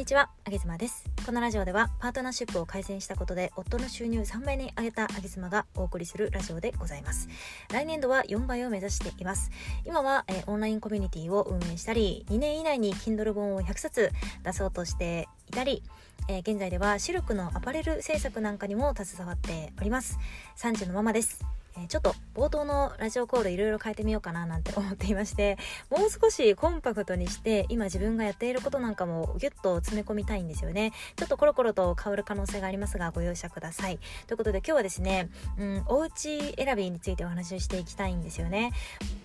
にちは、あげずまです。このラジオではパートナーシップを改善したことで夫の収入3倍に上げたあげずまがお送りするラジオでございます。来年度は4倍を目指しています。今は、えオンラインコミュニティを運営したり、2年以内に Kindle 本を100冊出そうとしていたり、え現在ではシルクのアパレル制作なんかにも携わっております。3児のママです。えちょっと冒頭のラジオコールいろいろ変えてみようかななんて思っていまして もう少しコンパクトにして今自分がやっていることなんかもギュッと詰め込みたいんですよね。ちょっとコロコロと変わる可能性がありますがご容赦ください。ということで今日はですね、うん、お家選びについてお話ししていきたいんですよね。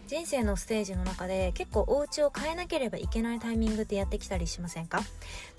人生のステージの中で結構お家を変えなければいけないタイミングってやってきたりしませんか？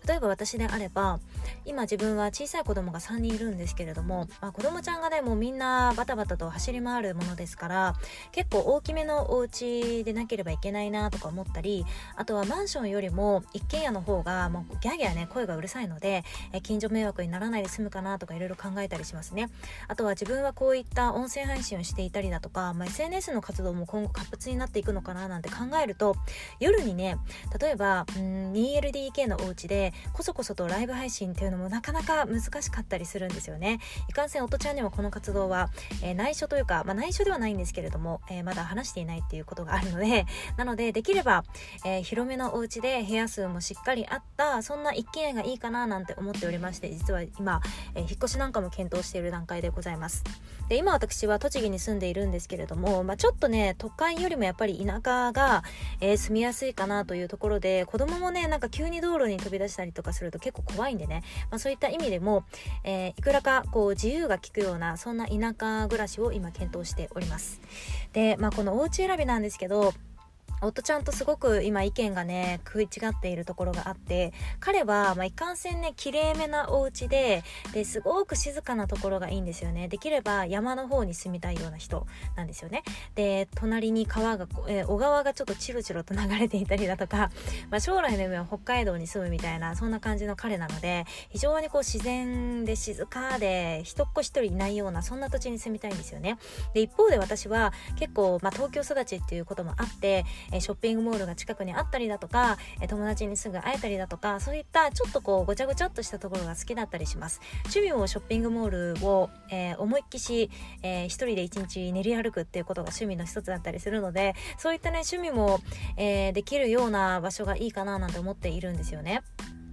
例えば私であれば今自分は小さい子供が3人いるんですけれども、まあ、子供ちゃんがねもうみんなバタバタと走り回るものですから結構大きめのお家でなければいけないなとか思ったりあとはマンションよりも一軒家の方がもうギャーギャーね声がうるさいのでえ近所迷惑にならないで済むかなとかいろいろ考えたりしますね。あとは自分はこういった音声配信をしていたりだとか、まあ、SNS の活動も今後活発になっていくのかななんて考えると夜にね例えばうん 2LDK のお家でこそこそとライブ配信っていうのもなかなか難しかったりするんですよね。いかんせん音ちゃんにもこの活動は、えー内緒というか、まあ、内緒ではないんですけれども、えーまだ話していないっていうことがあるので なのでできれば、えー広めのお家で部屋数もしっかりあったそんな一軒家がいいかななんて思っておりまして実は今、えー引っ越しなんかも検討している段階でございます。で今私は栃木に住んでいるんですけれども、まあ、ちょっとね都会よりもやっぱり田舎が、えー住みやすいかなというところで子供もねなんか急に道路に飛び出したりとかすると結構怖いんでね、まあ、そういった意味でも、えーいくらかこう自由が利くようなそんな田舎暮らしを今検討しております。で、まあ、このお家選びなんですけど夫ちゃんとすごく今意見がね食い違っているところがあって彼は、まあ、いかんせんね綺麗めなお家でですごく静かなところがいいんですよね。できれば山の方に住みたいような人なんですよね。で隣に川が、えー小川がちょっとチロチロと流れていたりだとか、まあ、将来の夢は北海道に住むみたいなそんな感じの彼なので非常にこう自然で静かで人っ子一人いないようなそんな土地に住みたいんですよね。で一方で私は結構、まあ、東京育ちっていうこともあってえーショッピングモールが近くにあったりだとか、え友達にすぐ会えたりだとかそういったちょっとこうごちゃごちゃっとしたところが好きだったりします。趣味をショッピングモールを、え思いっきし、えー一人で一日練り歩くっていうことが趣味の一つだったりするのでそういったね趣味も、えーできるような場所がいいかななんて思っているんですよね。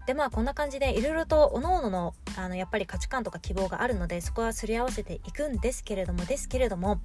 でまあこんな感じでいろいろと各々のあのやっぱり価値観とか希望があるのでそこはすり合わせていくんですけれどもですけれども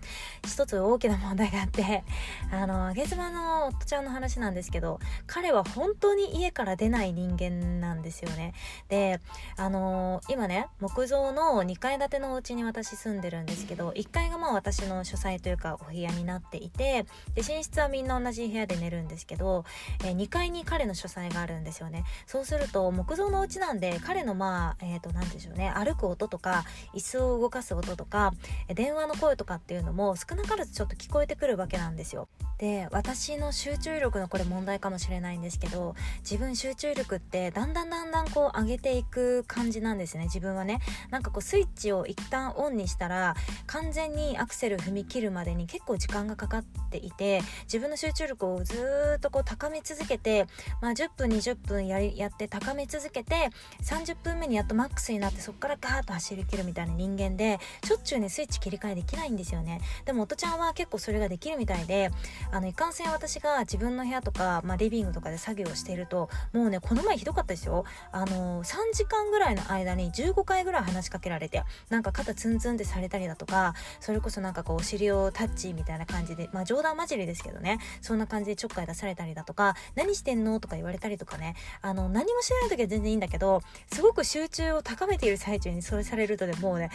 一つ大きな問題があって あのあげ妻の夫ちゃんの話なんですけど彼は本当に家から出ない人間なんですよね。であの今ね木造の2階建てのお家に私住んでるんですけど1階がまあ私の書斎というかお部屋になっていてで寝室はみんな同じ部屋で寝るんですけど、え2階に彼の書斎があるんですよね。そうすると木造のお家なんで彼のまあえっ、と何でしょうね。歩く音とか椅子を動かす音とか電話の声とかっていうのも少なからずちょっと聞こえてくるわけなんですよ。で私の集中力のこれ問題かもしれないんですけど自分集中力ってだんだんだんだんこう上げていく感じなんですね。自分はね。なんかこうスイッチを一旦オンにしたら完全にアクセル踏み切るまでに結構時間がかかっていて自分の集中力をずっとこう高め続けて、まあ、10分20分ややって高め続けて30分目にやっとマックスになってそこからガーッと走り切るみたいな人間でしょっちゅうねスイッチ切り替えできないんですよね。でも音ちゃんは結構それができるみたいであのいかんせん私が自分の部屋とか、まあ、リビングとかで作業をしているともうねこの前ひどかったですよ。あの3時間ぐらいの間に15回ぐらい話しかけられてなんか肩ツンツンってされたりだとかそれこそなんかこうお尻をタッチみたいな感じでまあ冗談交じりですけどね。そんな感じでちょっかい出されたりだとか何してんのとか言われたりとかね。あの何もしない時は全然いいんだけどすごく集中を高めている最中にそれされるとねもうね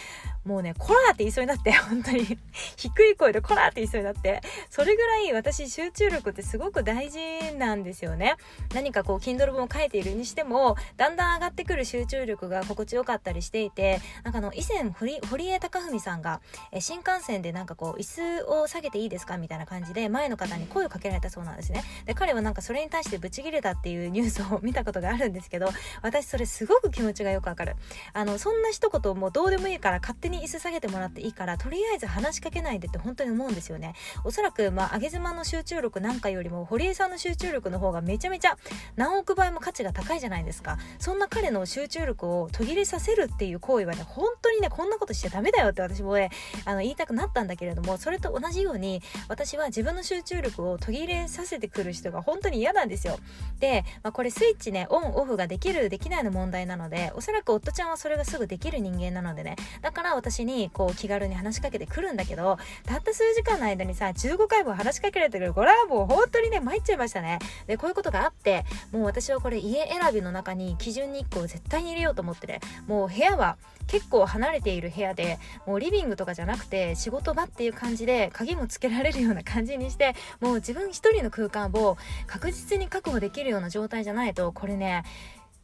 もうねこらーって言いそうになって 本当に。低い声でこらーって言いそうになって。それぐらい私集中力ってすごく大事なんですよね。何かこう Kindle 本を書いているにしてもだんだん上がってくる集中力が心地よかったりしていてなんかあの以前堀堀江貴文さんがえ新幹線でなんかこう椅子を下げていいですかみたいな感じで前の方に声をかけられたそうなんですね。で彼はなんかそれに対してブチギレたっていうニュースを見たことがあるんですけど私それすごく気持ちがよくわかる。あのそんな一言もうどうでもいいから勝手に椅子下げてもらっていいからとりあえず話しかけないでって本当に思うんですよね。おそらくまあ上げ妻の集中力なんかよりも堀江さんの集中力の方がめちゃめちゃ何億倍も価値が高いじゃないですか。そんな彼の集中力を途切れさせるっていう行為はね本当にねこんなことしちゃダメだよって私もねあの言いたくなったんだけれどもそれと同じように私は自分の集中力を途切れさせてくる人が本当に嫌なんですよ。で、まあ、これスイッチねオンオフができるできないの問題なのでおそらく夫ちゃんはそれがすぐできる人間なのでね。だから私にこう気軽に話しかけてくるんだけどたった数時間の間にさ15回も話しかけられてくるこれはもう本当にね参っちゃいましたね。でこういうことがあってもう私はこれ家選びの中に基準に1個絶対に入れようと思ってね。もう部屋は結構離れている部屋でもうリビングとかじゃなくて仕事場っていう感じで鍵もつけられるような感じにしてもう自分一人の空間を確実に確保できるような状態じゃないとこれね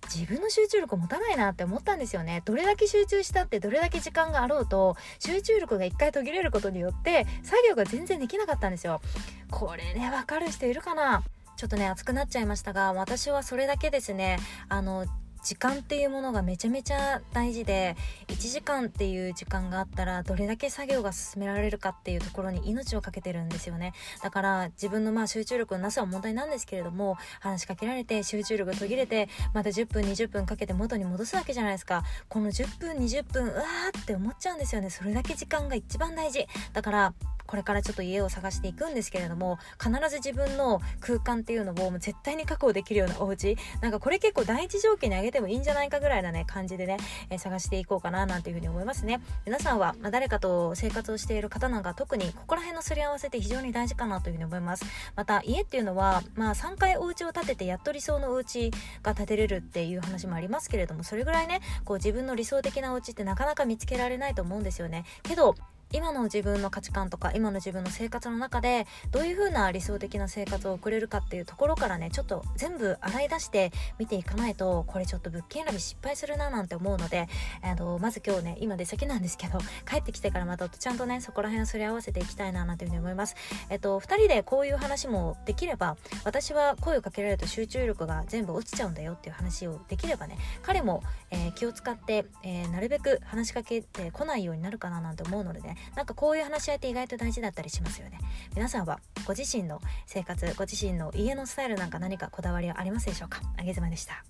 自分の集中力持たないなって思ったんですよね。どれだけ集中したってどれだけ時間があろうと集中力が一回途切れることによって作業が全然できなかったんですよ。これねわかる人いるかな？ちょっとね熱くなっちゃいましたが私はそれだけですね。あの時間っていうものがめちゃめちゃ大事で1時間っていう時間があったらどれだけ作業が進められるかっていうところに命をかけてるんですよね。だから自分のまあ集中力のなさは問題なんですけれども話しかけられて集中力が途切れてまた10分20分かけて元に戻すわけじゃないですか。この10分20分うわーって思っちゃうんですよね。それだけ時間が一番大事。だからこれからちょっと家を探していくんですけれども必ず自分の空間っていうのをもう絶対に確保できるようなお家。なんかこれ結構第一条件に挙げてもいいんじゃないかぐらいなね感じでね、えー、探していこうかななんていうふうに思いますね。皆さんは、まあ、誰かと生活をしている方なんか特にここら辺のすり合わせって非常に大事かなというふうに思います。また家っていうのはまあ3回お家を建ててやっと理想のお家が建てれるっていう話もありますけれどもそれぐらいねこう自分の理想的なお家ってなかなか見つけられないと思うんですよね。けど今の自分の価値観とか今の自分の生活の中でどういう風な理想的な生活を送れるかっていうところからねちょっと全部洗い出して見ていかないとこれちょっと物件選び失敗するななんて思うのであのまず今日ね今出先なんですけど帰ってきてからまたちゃんとねそこら辺をすり合わせていきたいななんていうふうに思います。えっと2人でこういう話もできれば私は声をかけられると集中力が全部落ちちゃうんだよっていう話をできればね彼も、えー、気を使って、えー、なるべく話しかけてこないようになるかななんて思うのでねなんかこういう話し合いって意外と大事だったりしますよね。皆さんはご自身の生活ご自身の家のスタイルなんか何かこだわりはありますでしょうか？あげずまでした。